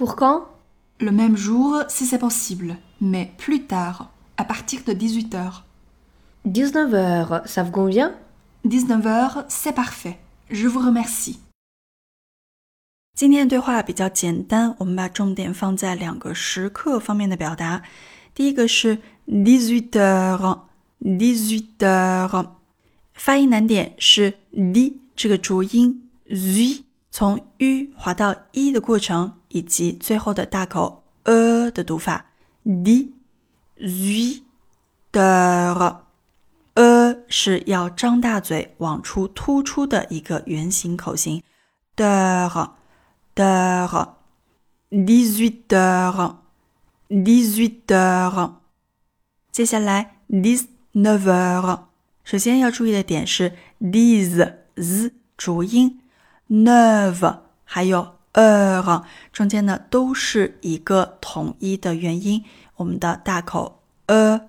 Pour quand Le même jour si c'est possible, mais plus tard, à partir de 18h. 19h, ça vous convient 19h, c'est parfait. Je vous remercie. 今天的对话比较简单，我们把重点放在两个时刻方面的表达。第一个是 dix-huit heures，dix-huit heures，发音难点是 d 这个浊音 z 从 u 滑到 e 的过程， 以及最后的大口 e 的读法 di z u d e r e。呃是要张大嘴往出突出的一个圆形口型 d e r e d e r e d i z u d e r e d i z u d e r e。接下来 d i s n e v e r。首先要注意的点是 dix z 主音，neuf 还有呃，好中间呢都是一个统一的元音。我们的大口 e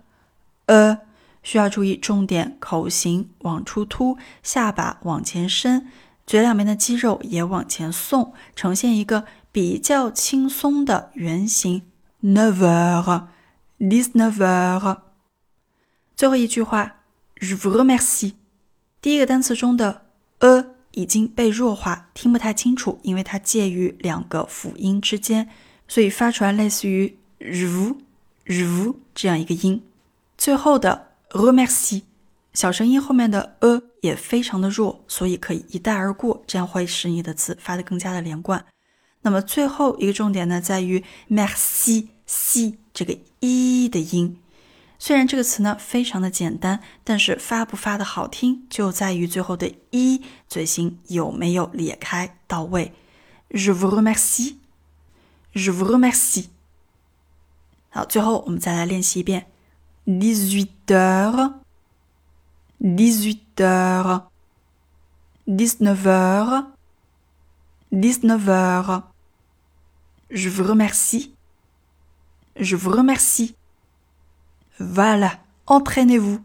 e 需要注意重点口型往出凸，下巴往前伸。嘴两边的肌肉也往前送，呈现一个比较轻松的圆形。Never，this，never。最后一句话，je vous remercie。第一个单词中的 a 已经被弱化，听不太清楚，因为它介于两个辅音之间，所以发出来类似于 je vous，je vous 这样一个音。最后的 r e m e r c i。小声音后面的 a 也非常的弱，所以可以一带而过，这样会使你的词发得更加的连贯。那么最后一个重点呢，在于 merci c 这个 e 的音。虽然这个词呢非常的简单，但是发不发的好听，就在于最后的 e 嘴型有没有裂开到位。Je vous remercie，Je vous remercie。好，最后我们再来练习一遍：dix-huit heures。dix-huit heures, dix-neuf heures, dix-neuf heures. Je vous remercie. Je vous remercie. Voilà, entraînez-vous.